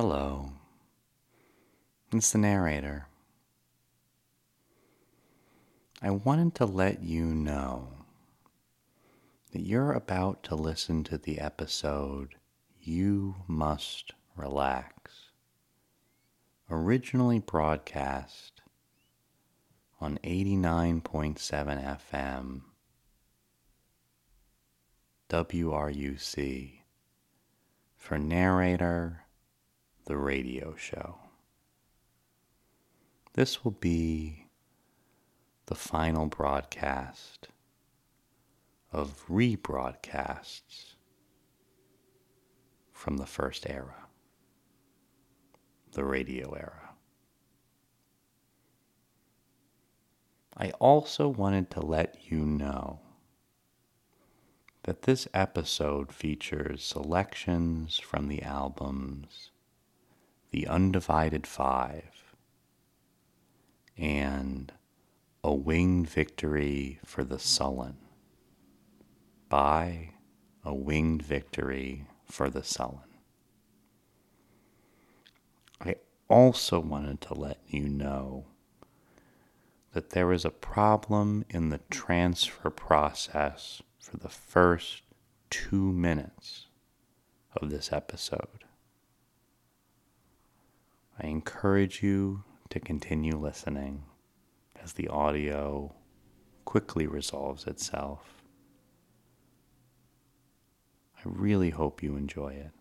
Hello. It's the narrator. I wanted to let you know that you're about to listen to the episode You Must Relax, originally broadcast on 89.7 FM WRUC for narrator the radio show. This will be the final broadcast of rebroadcasts from the first era, the radio era. I also wanted to let you know that this episode features selections from the albums The Undivided Five and A Winged Victory for the Sullen by A Winged Victory for the Sullen. I also wanted to let you know that there is a problem in the transfer process for the first two minutes of this episode. I encourage you to continue listening as the audio quickly resolves itself. I really hope you enjoy it.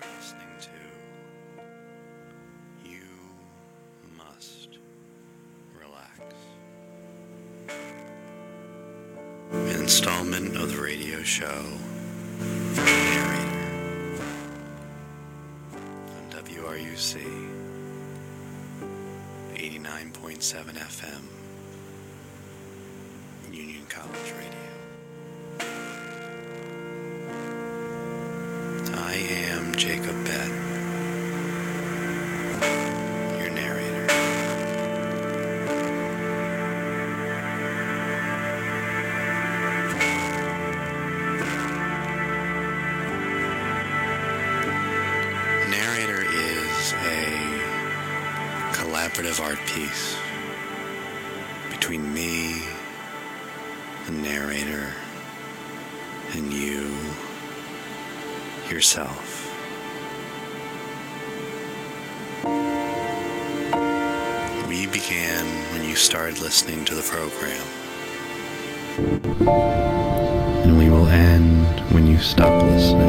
You're listening to You Must Relax. An installment of the radio show Narrator on WRUC 89.7 FM Union College Radio. Jacob Bett, your narrator. Narrator is a collaborative art piece between me, the narrator, and you yourself. When you started listening to the program. And we will end when you stop listening.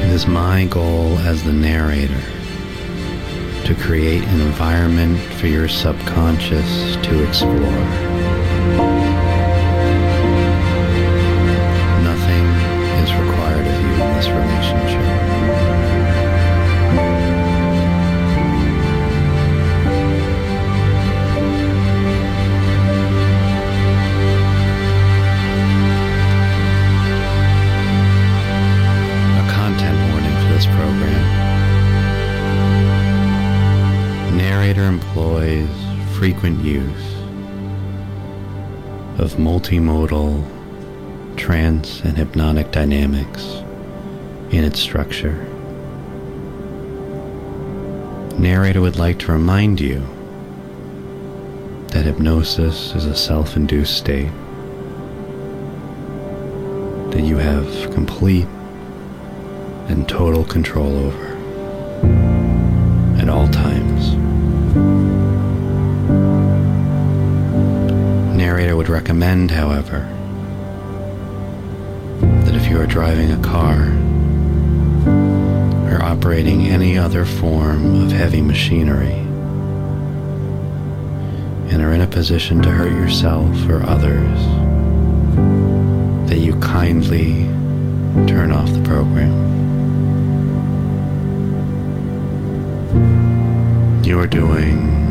It is my goal as the narrator to create an environment for your subconscious to explore. Frequent use of multimodal trance and hypnotic dynamics in its structure. Narrator would like to remind you that hypnosis is a self induced state that you have complete and total control over recommend, however, that if you are driving a car, or operating any other form of heavy machinery and are in a position to hurt yourself or others, that you kindly turn off the program. You are doing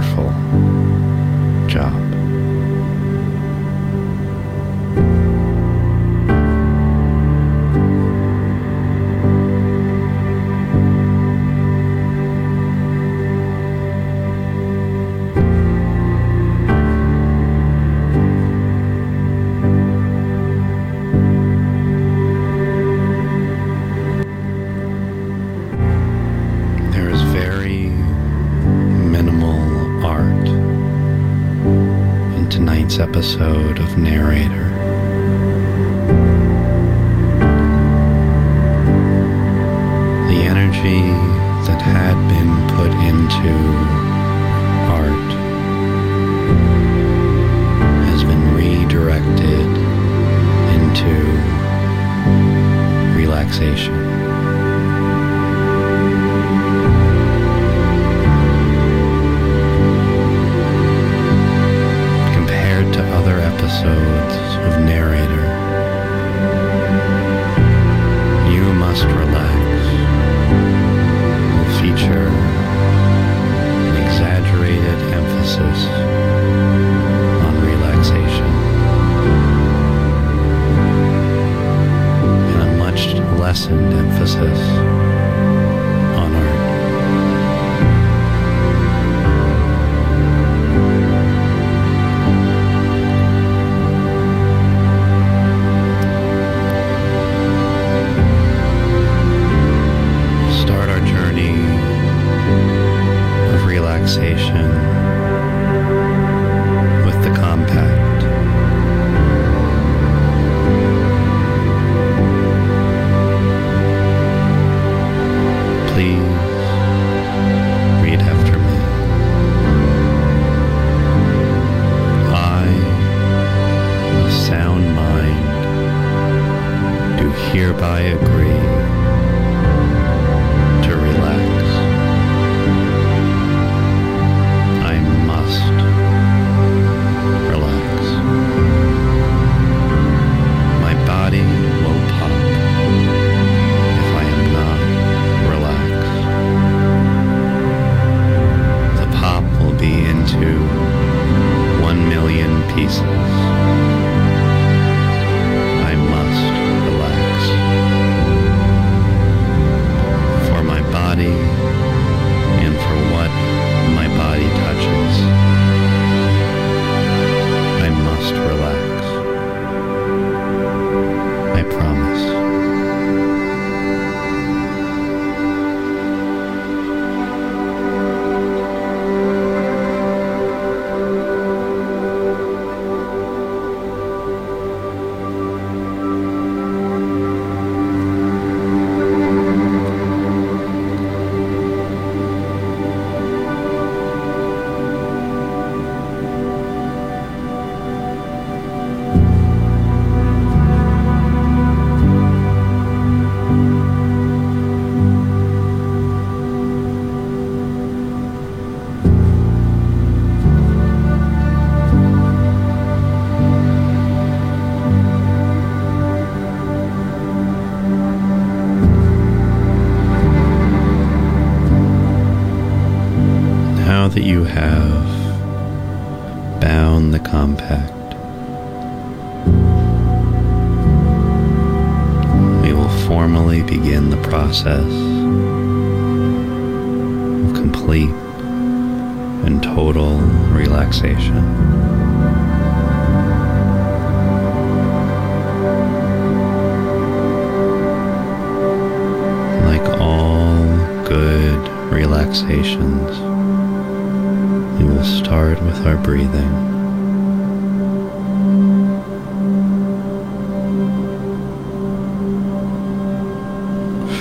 wonderful job. Episode of Narrator. The energy that had been put into art has been redirected into relaxation.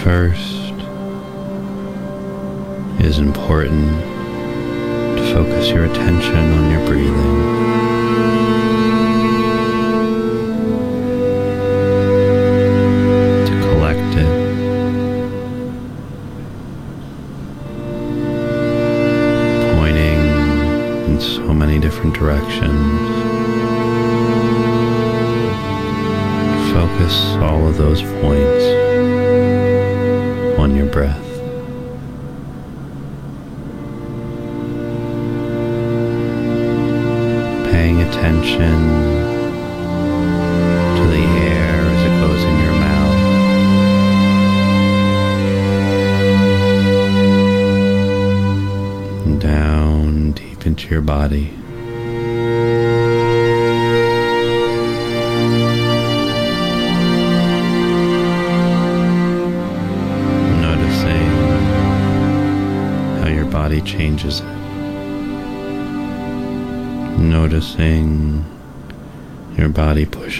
First, it is important to focus your attention on your breathing.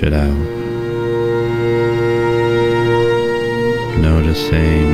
it out. Noticing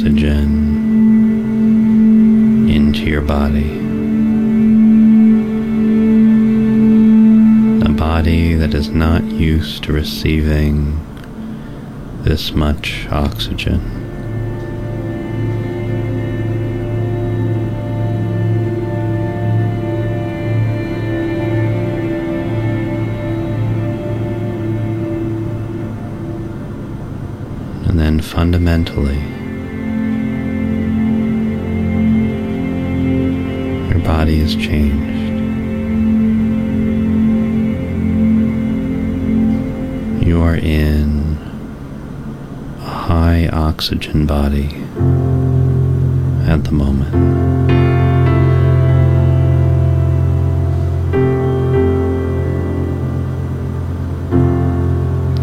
oxygen into your body. A body that is not used to receiving this much oxygen. fundamentally body has changed. You are in a high oxygen body at the moment.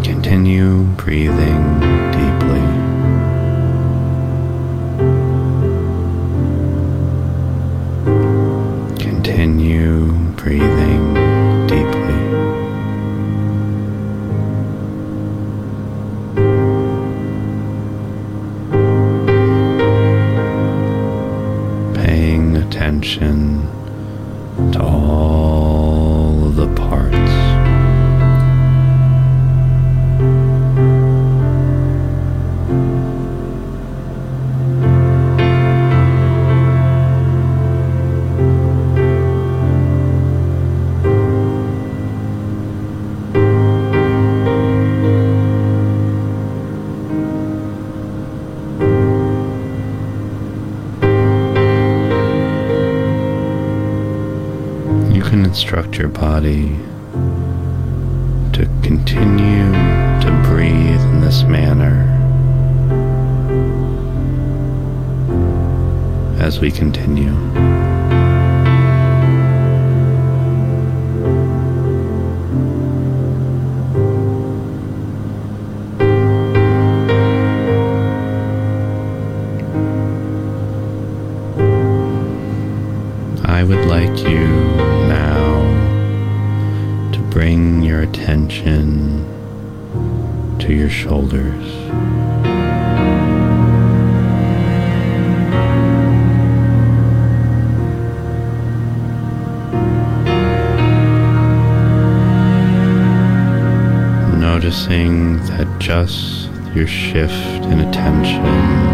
Continue breathing. as we continue. just your shift in attention.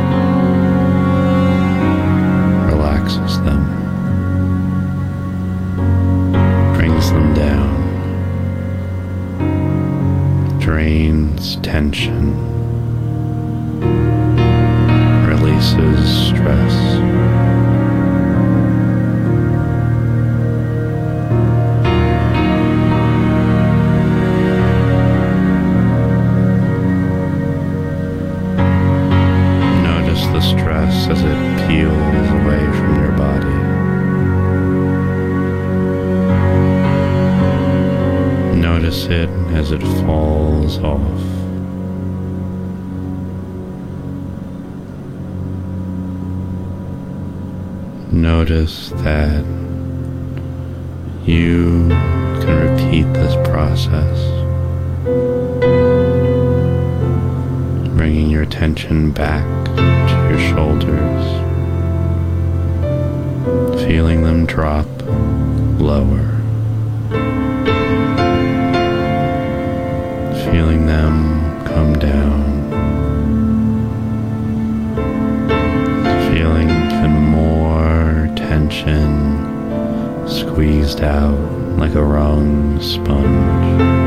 attention back to your shoulders, feeling them drop lower, feeling them come down, feeling even more tension squeezed out like a wrung sponge.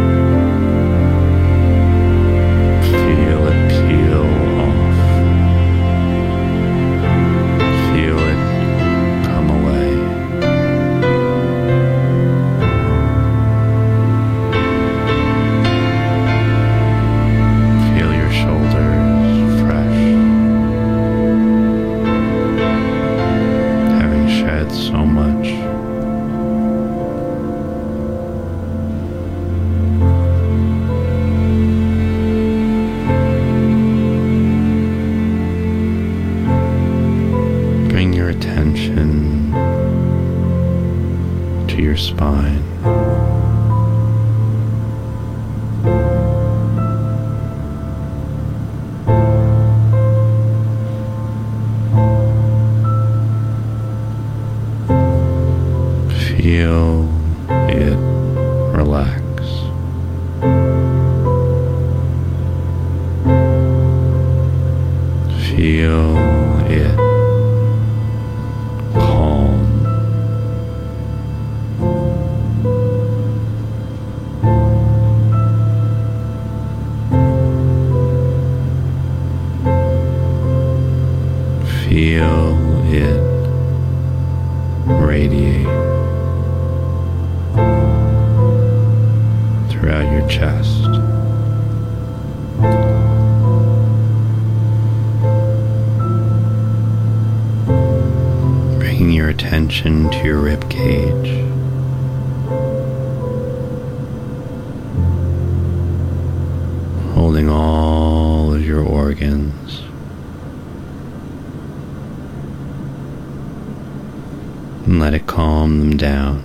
and let it calm them down.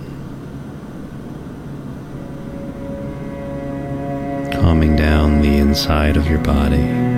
Calming down the inside of your body.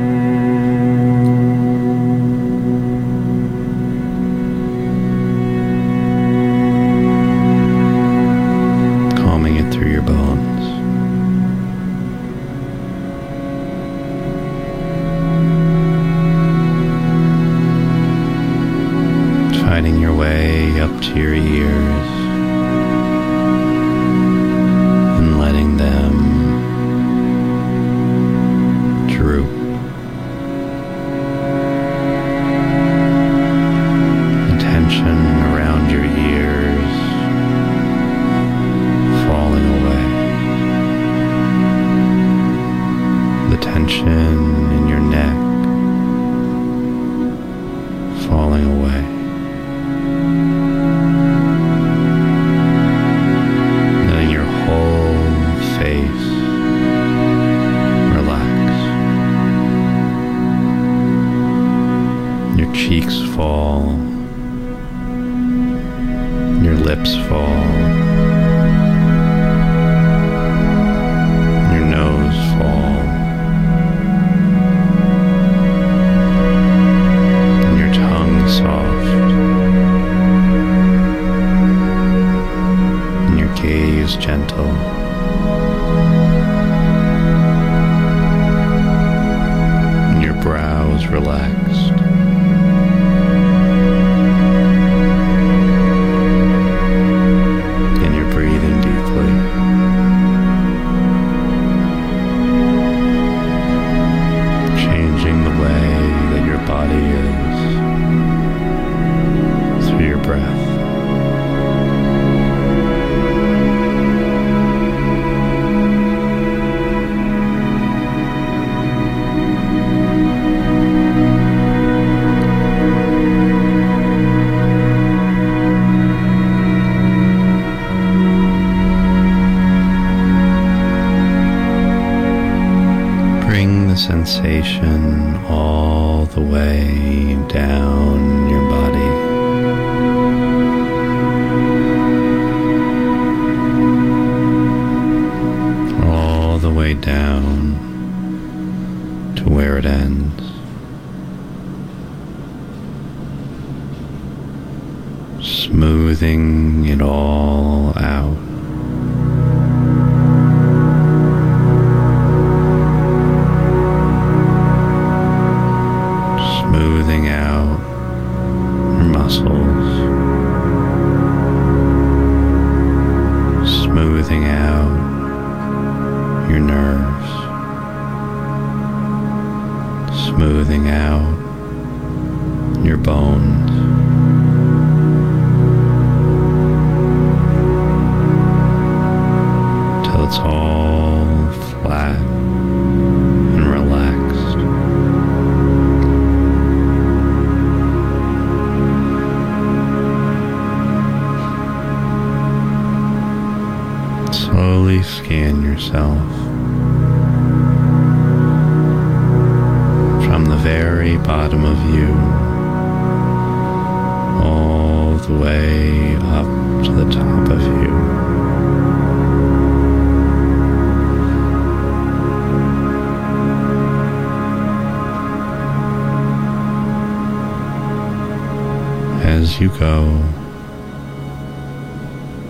as you go.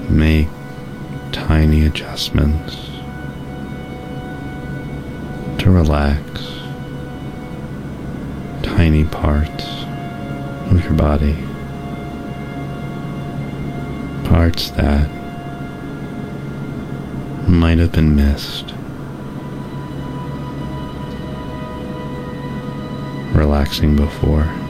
Make tiny adjustments to relax tiny parts of your body, parts that might have been missed. Relaxing before.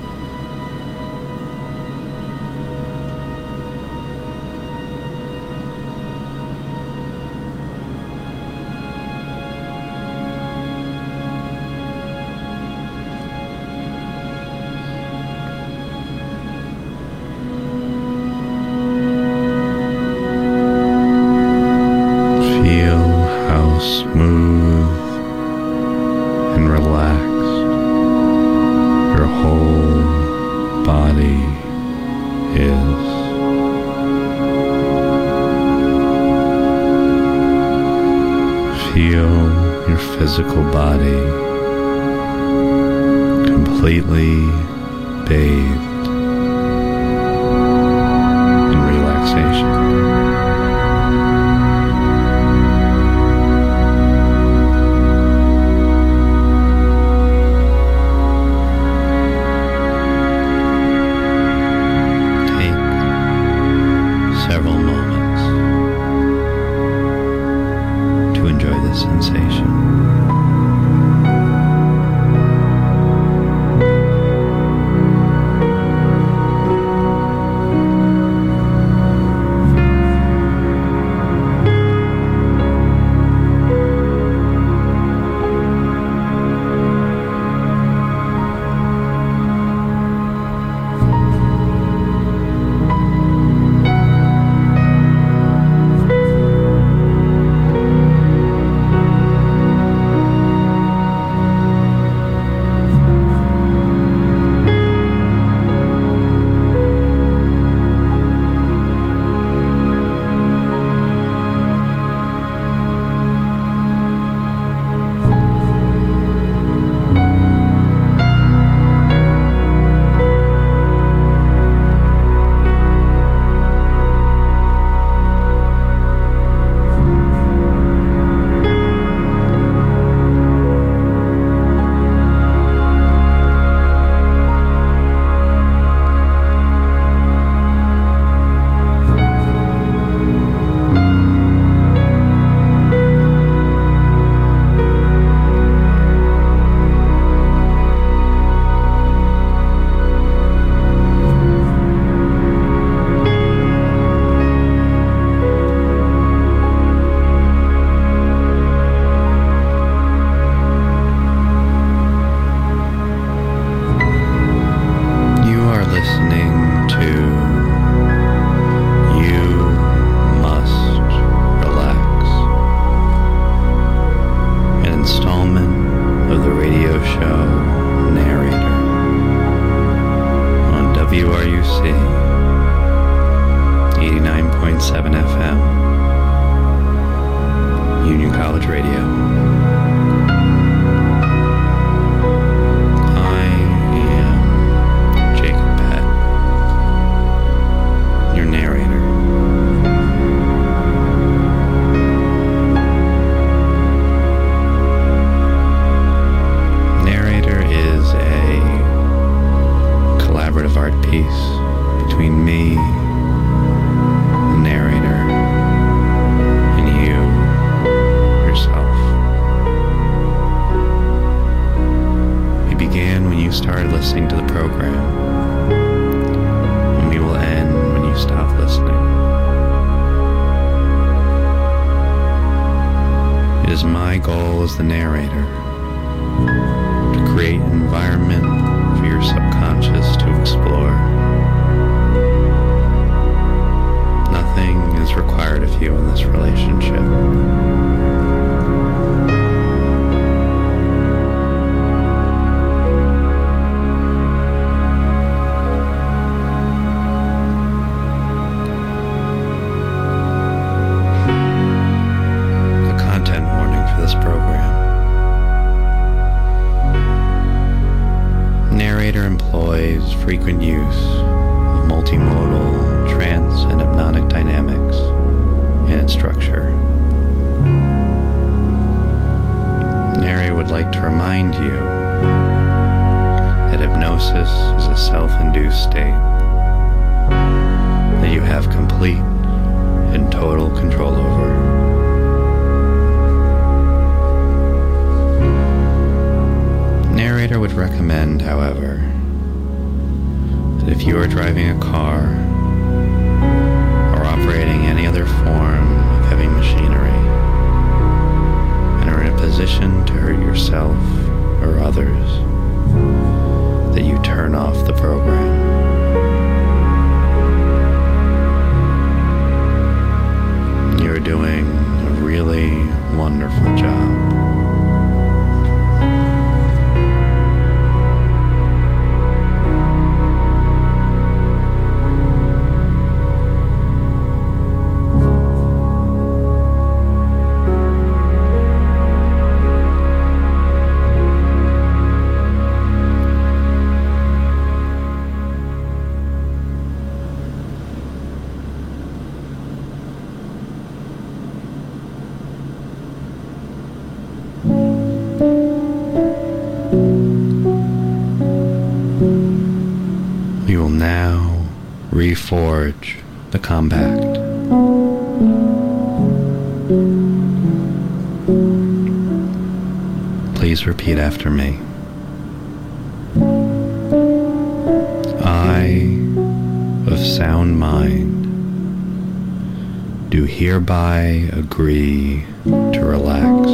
thereby agree to relax.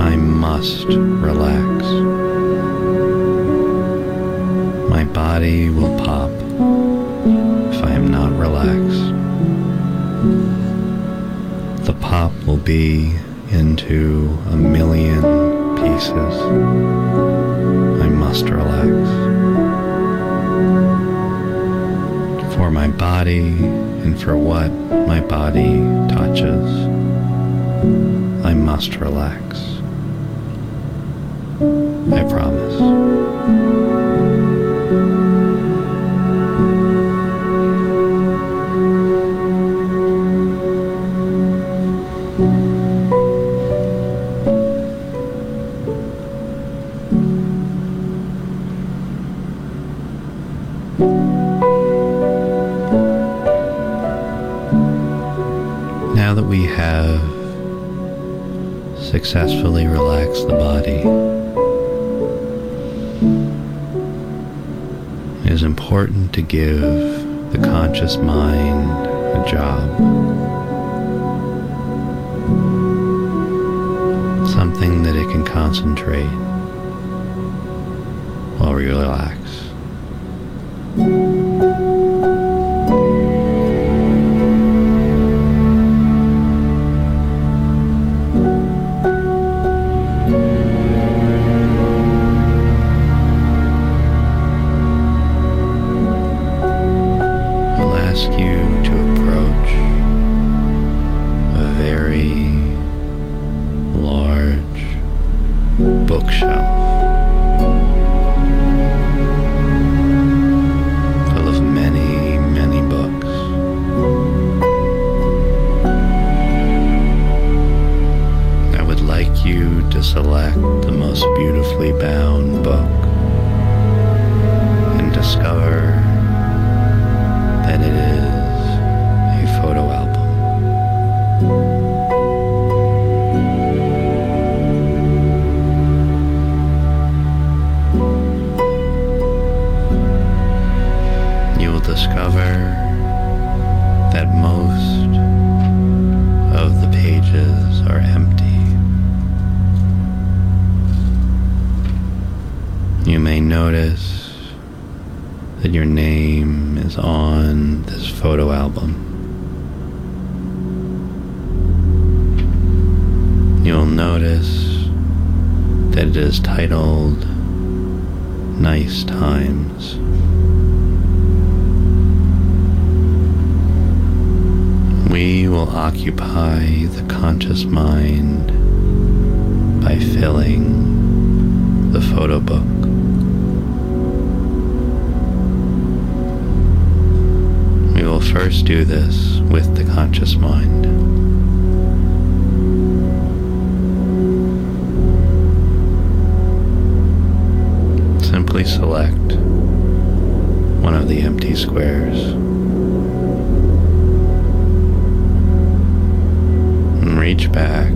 I must relax. My body will pop if I am not relaxed. The pop will be into a million pieces. I must relax. For my body, and for what my body touches, I must relax. I promise. successfully relax the body, it is important to give the conscious mind a job. Something that it can concentrate while we relax. first do this with the conscious mind. Simply select one of the empty squares and reach back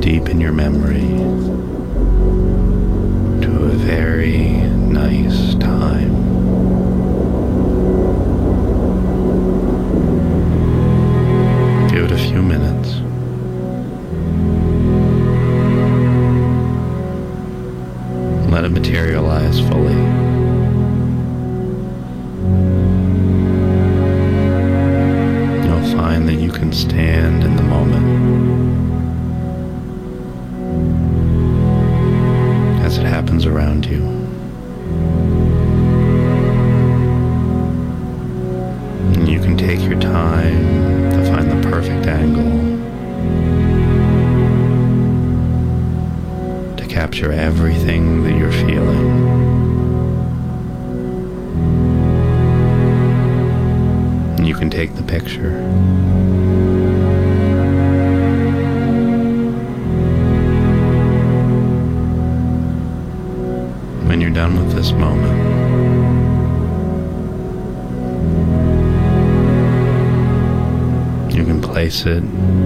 deep in your memory to a very nice time. successfully. You'll find that you can stand it.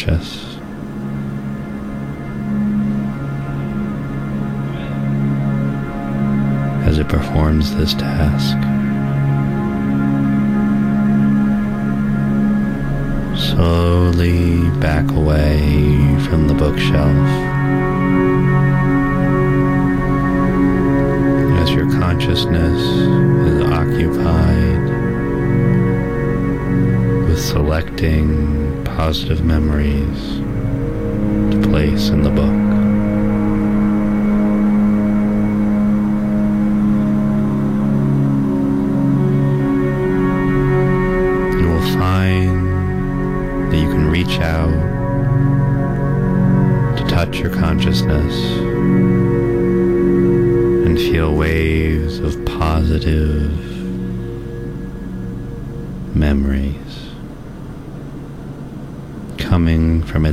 chest. As it performs this task, slowly back away from the bookshelf. As your consciousness is occupied with selecting positive memories to place in the book.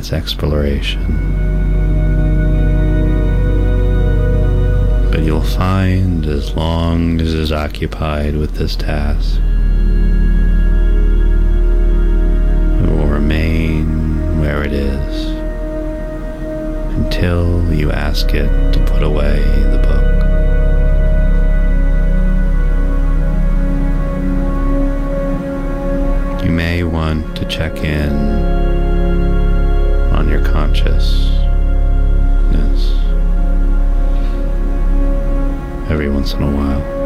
Its exploration. But you'll find as long as is occupied with this task, it will remain where it is until you ask it to put away the book. You may want to check in consciousness every once in a while.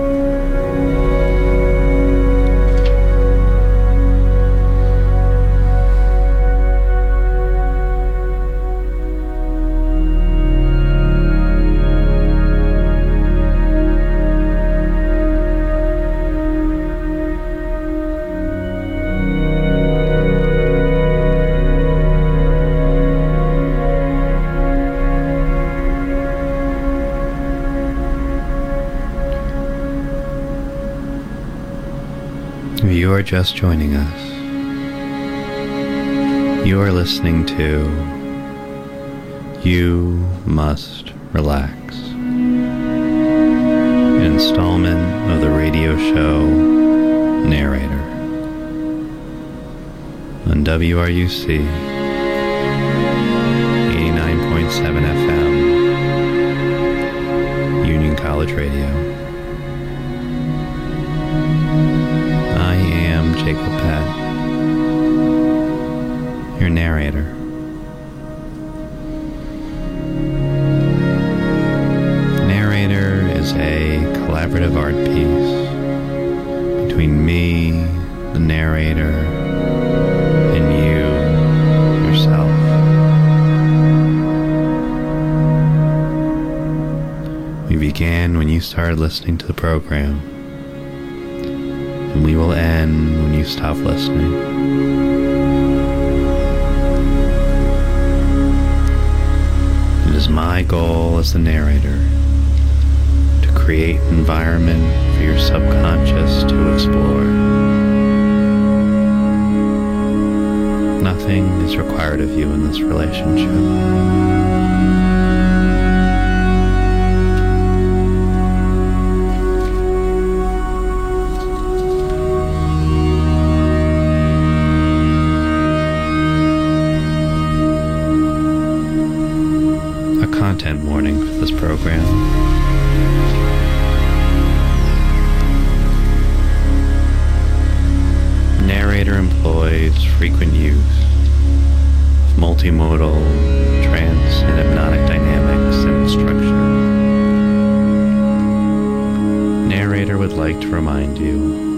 You are just joining us, you are listening to You Must Relax, an installment of the radio show Narrator on WRUC 89.7 FM, started listening to the program and we will end when you stop listening. It is my goal as the narrator to create an environment for your subconscious to explore. Nothing is required of you in this relationship. Trance, and hypnotic dynamics and structure. Narrator would like to remind you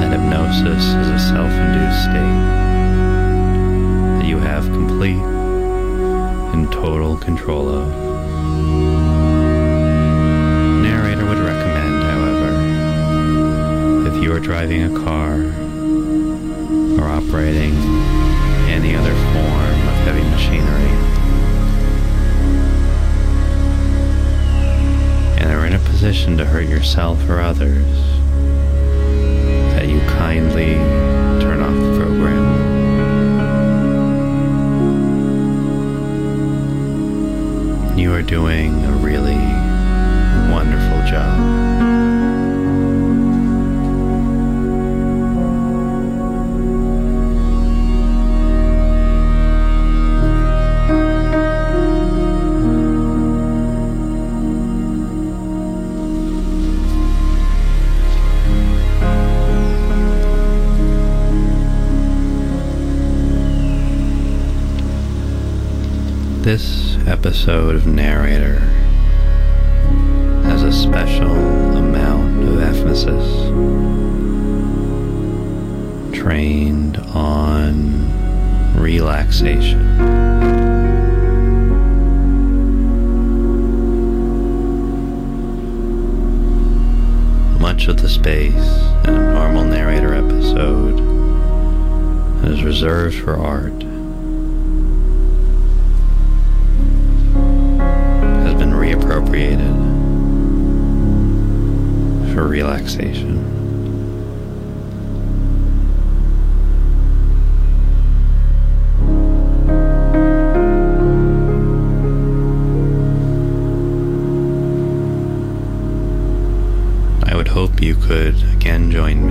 that hypnosis is a self induced state that you have complete and total control of. Narrator would recommend, however, if you are driving a car or operating any other machinery and are in a position to hurt yourself or others, that you kindly turn off the program. You are doing this episode of Narrator has a special amount of emphasis trained on relaxation. much of the space in a normal narrator episode is reserved for art. appropriated for relaxation. I would hope you could again join me.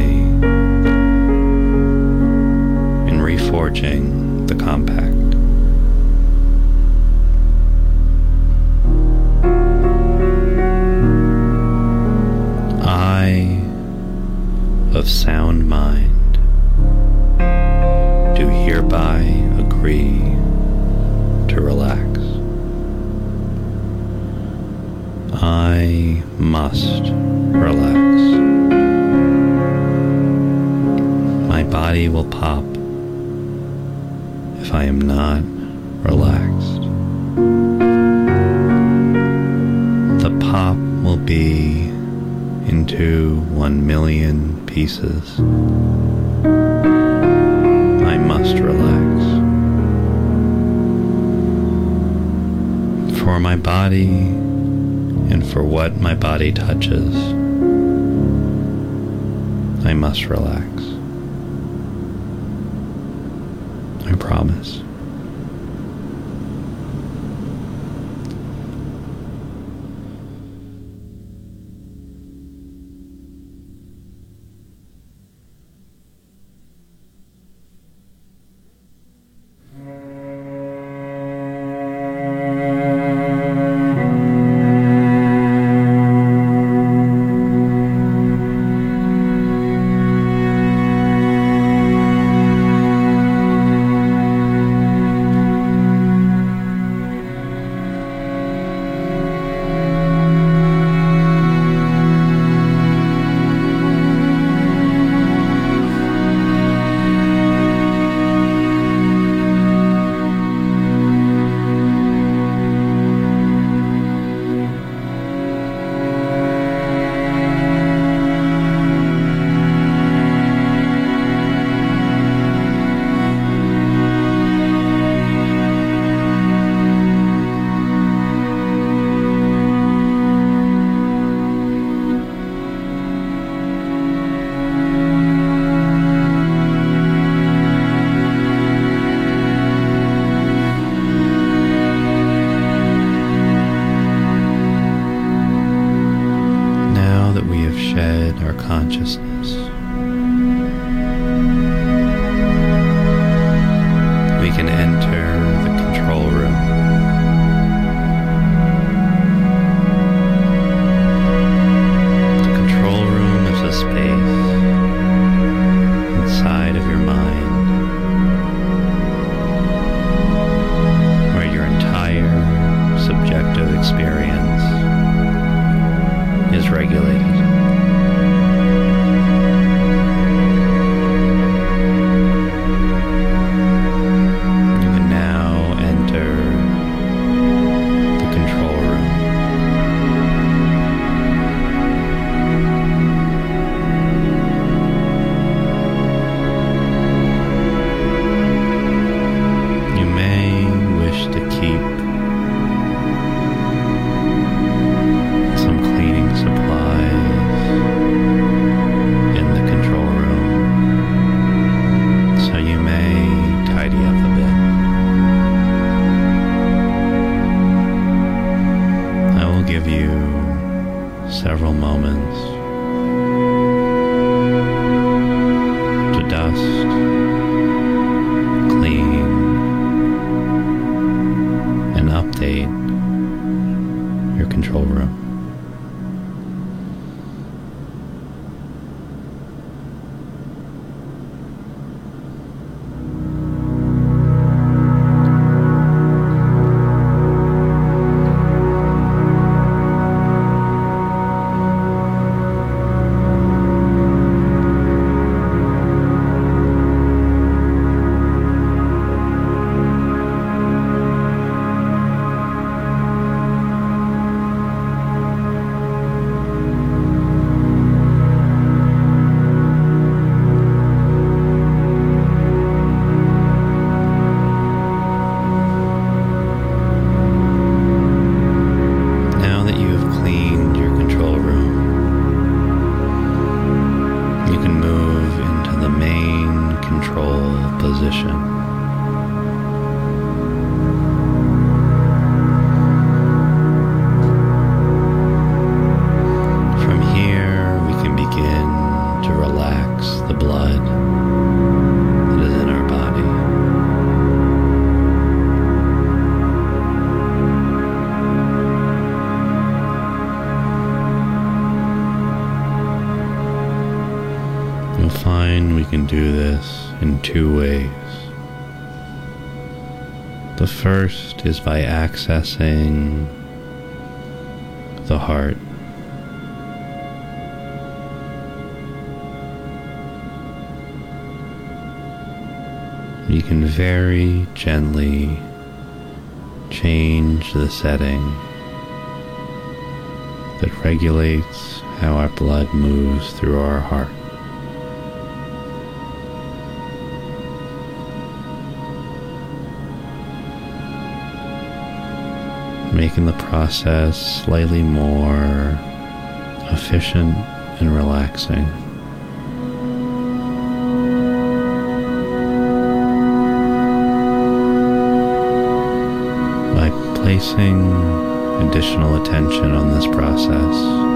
body touches, I must relax. control room. first is by accessing the heart. You can very gently change the setting that regulates how our blood moves through our heart. making the process slightly more efficient and relaxing. By placing additional attention on this process.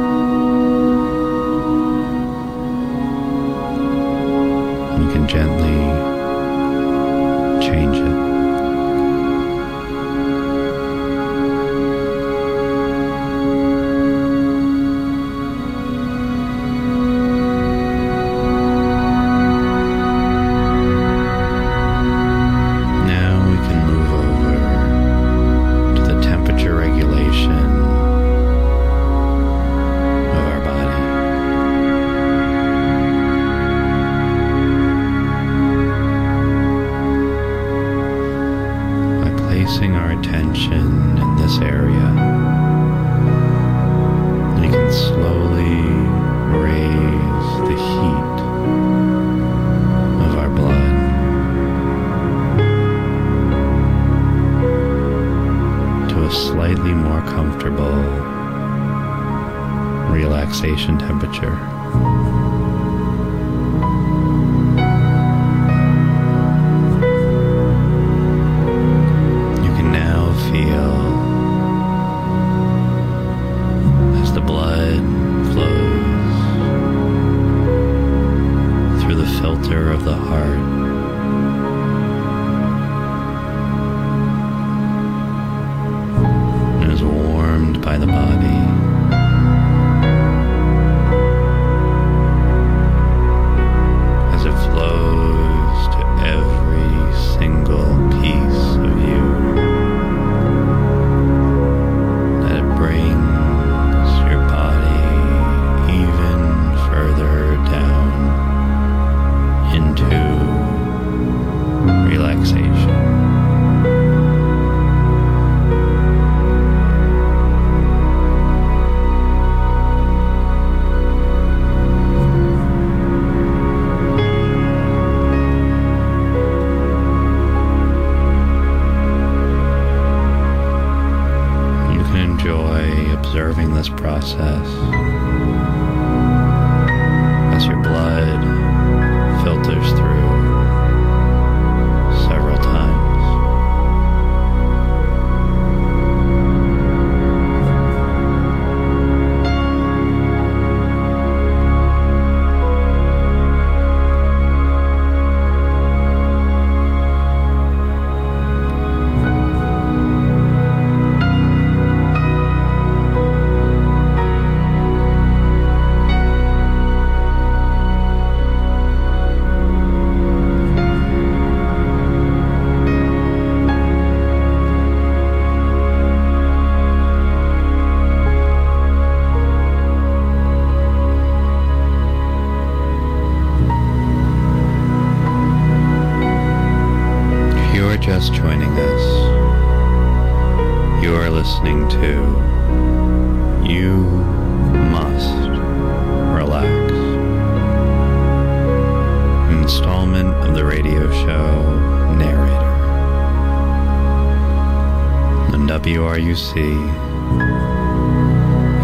WC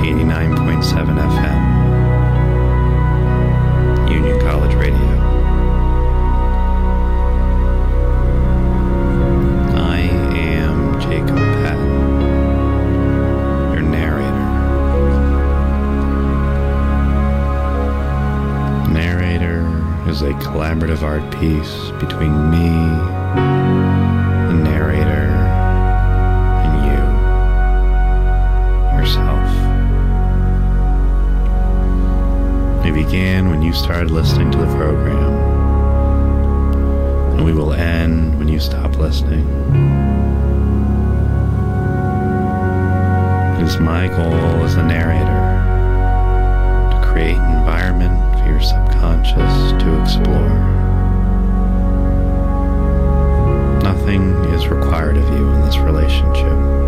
89.7 FM, Union College Radio. I am Jacob Patton, your narrator. Narrator is a collaborative art piece between me, the narrator, you started listening to the program. And we will end when you stop listening. It is my goal as a narrator to create an environment for your subconscious to explore. Nothing is required of you in this relationship.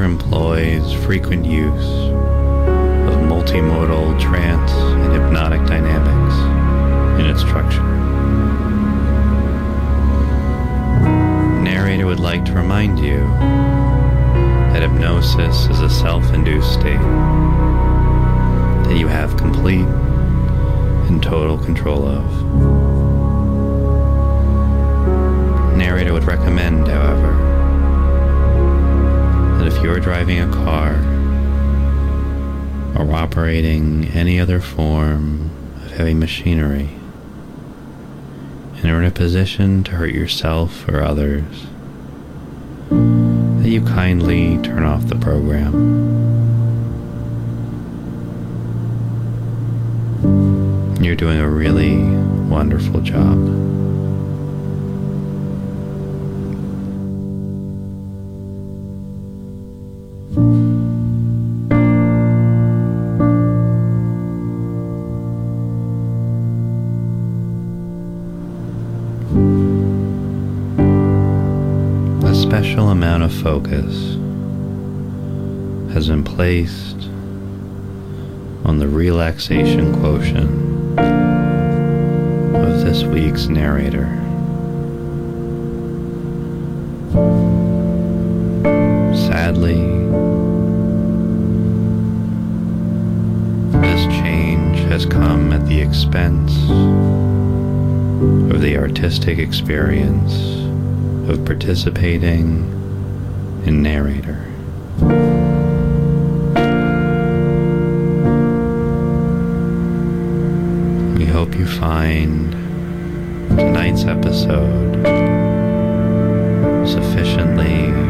Narrator employs frequent use of multimodal trance and hypnotic dynamics in its structure. Narrator would like to remind you that hypnosis is a self induced state that you have complete and total control of. Narrator would recommend, however, if you're driving a car or operating any other form of heavy machinery and are in a position to hurt yourself or others, that you kindly turn off the program. You're doing a really wonderful job. Of focus has been placed on the relaxation quotient of this week's narrator. Sadly, this change has come at the expense of the artistic experience of participating in narrator. We hope you find tonight's episode sufficiently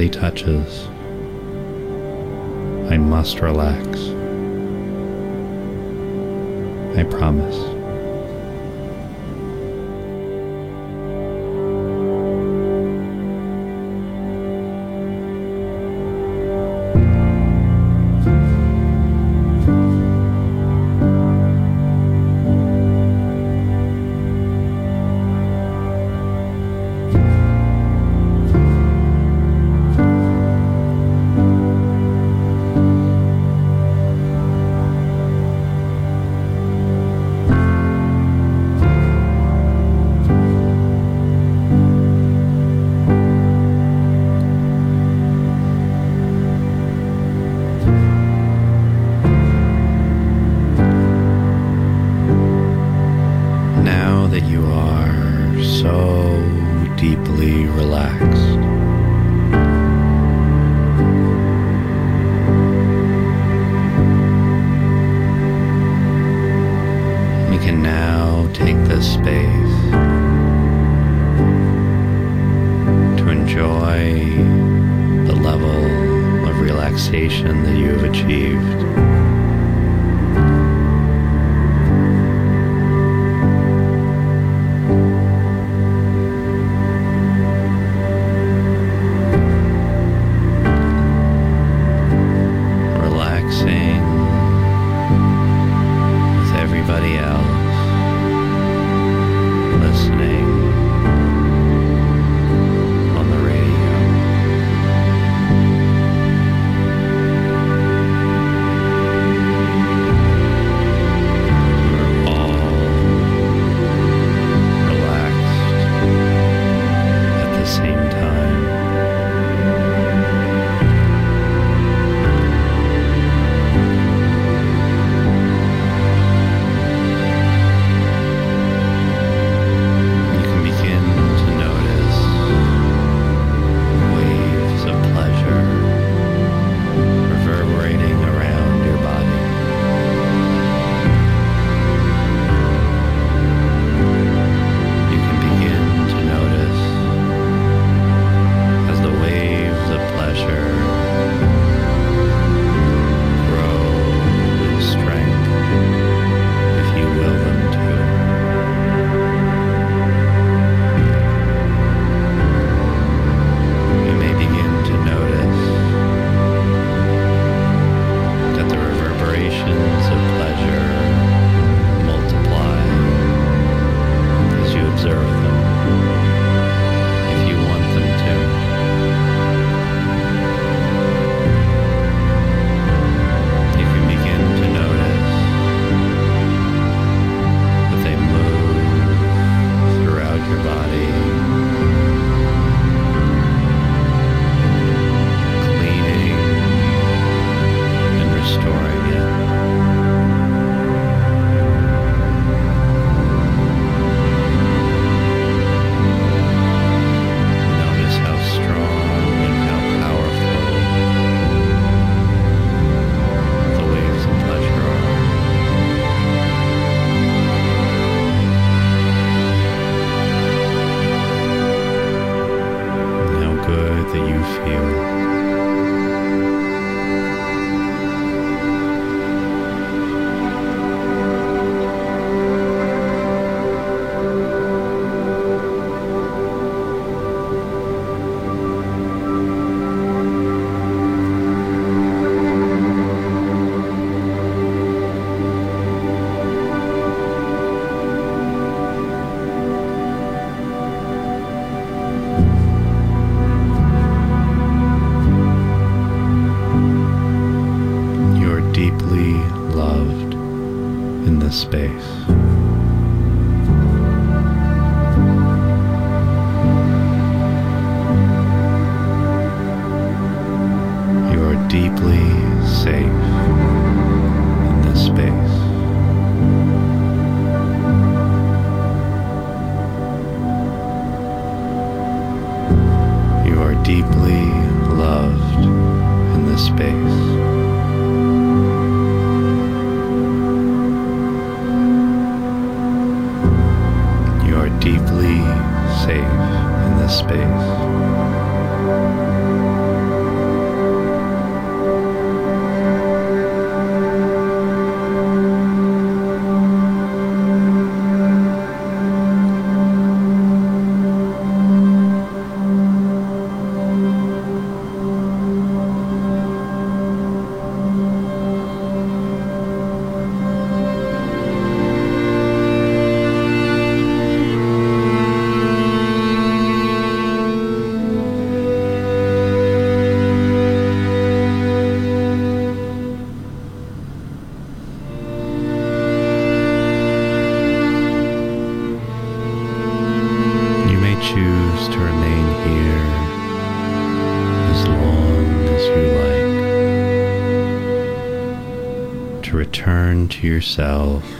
body touches, I must relax. I promise. Yourself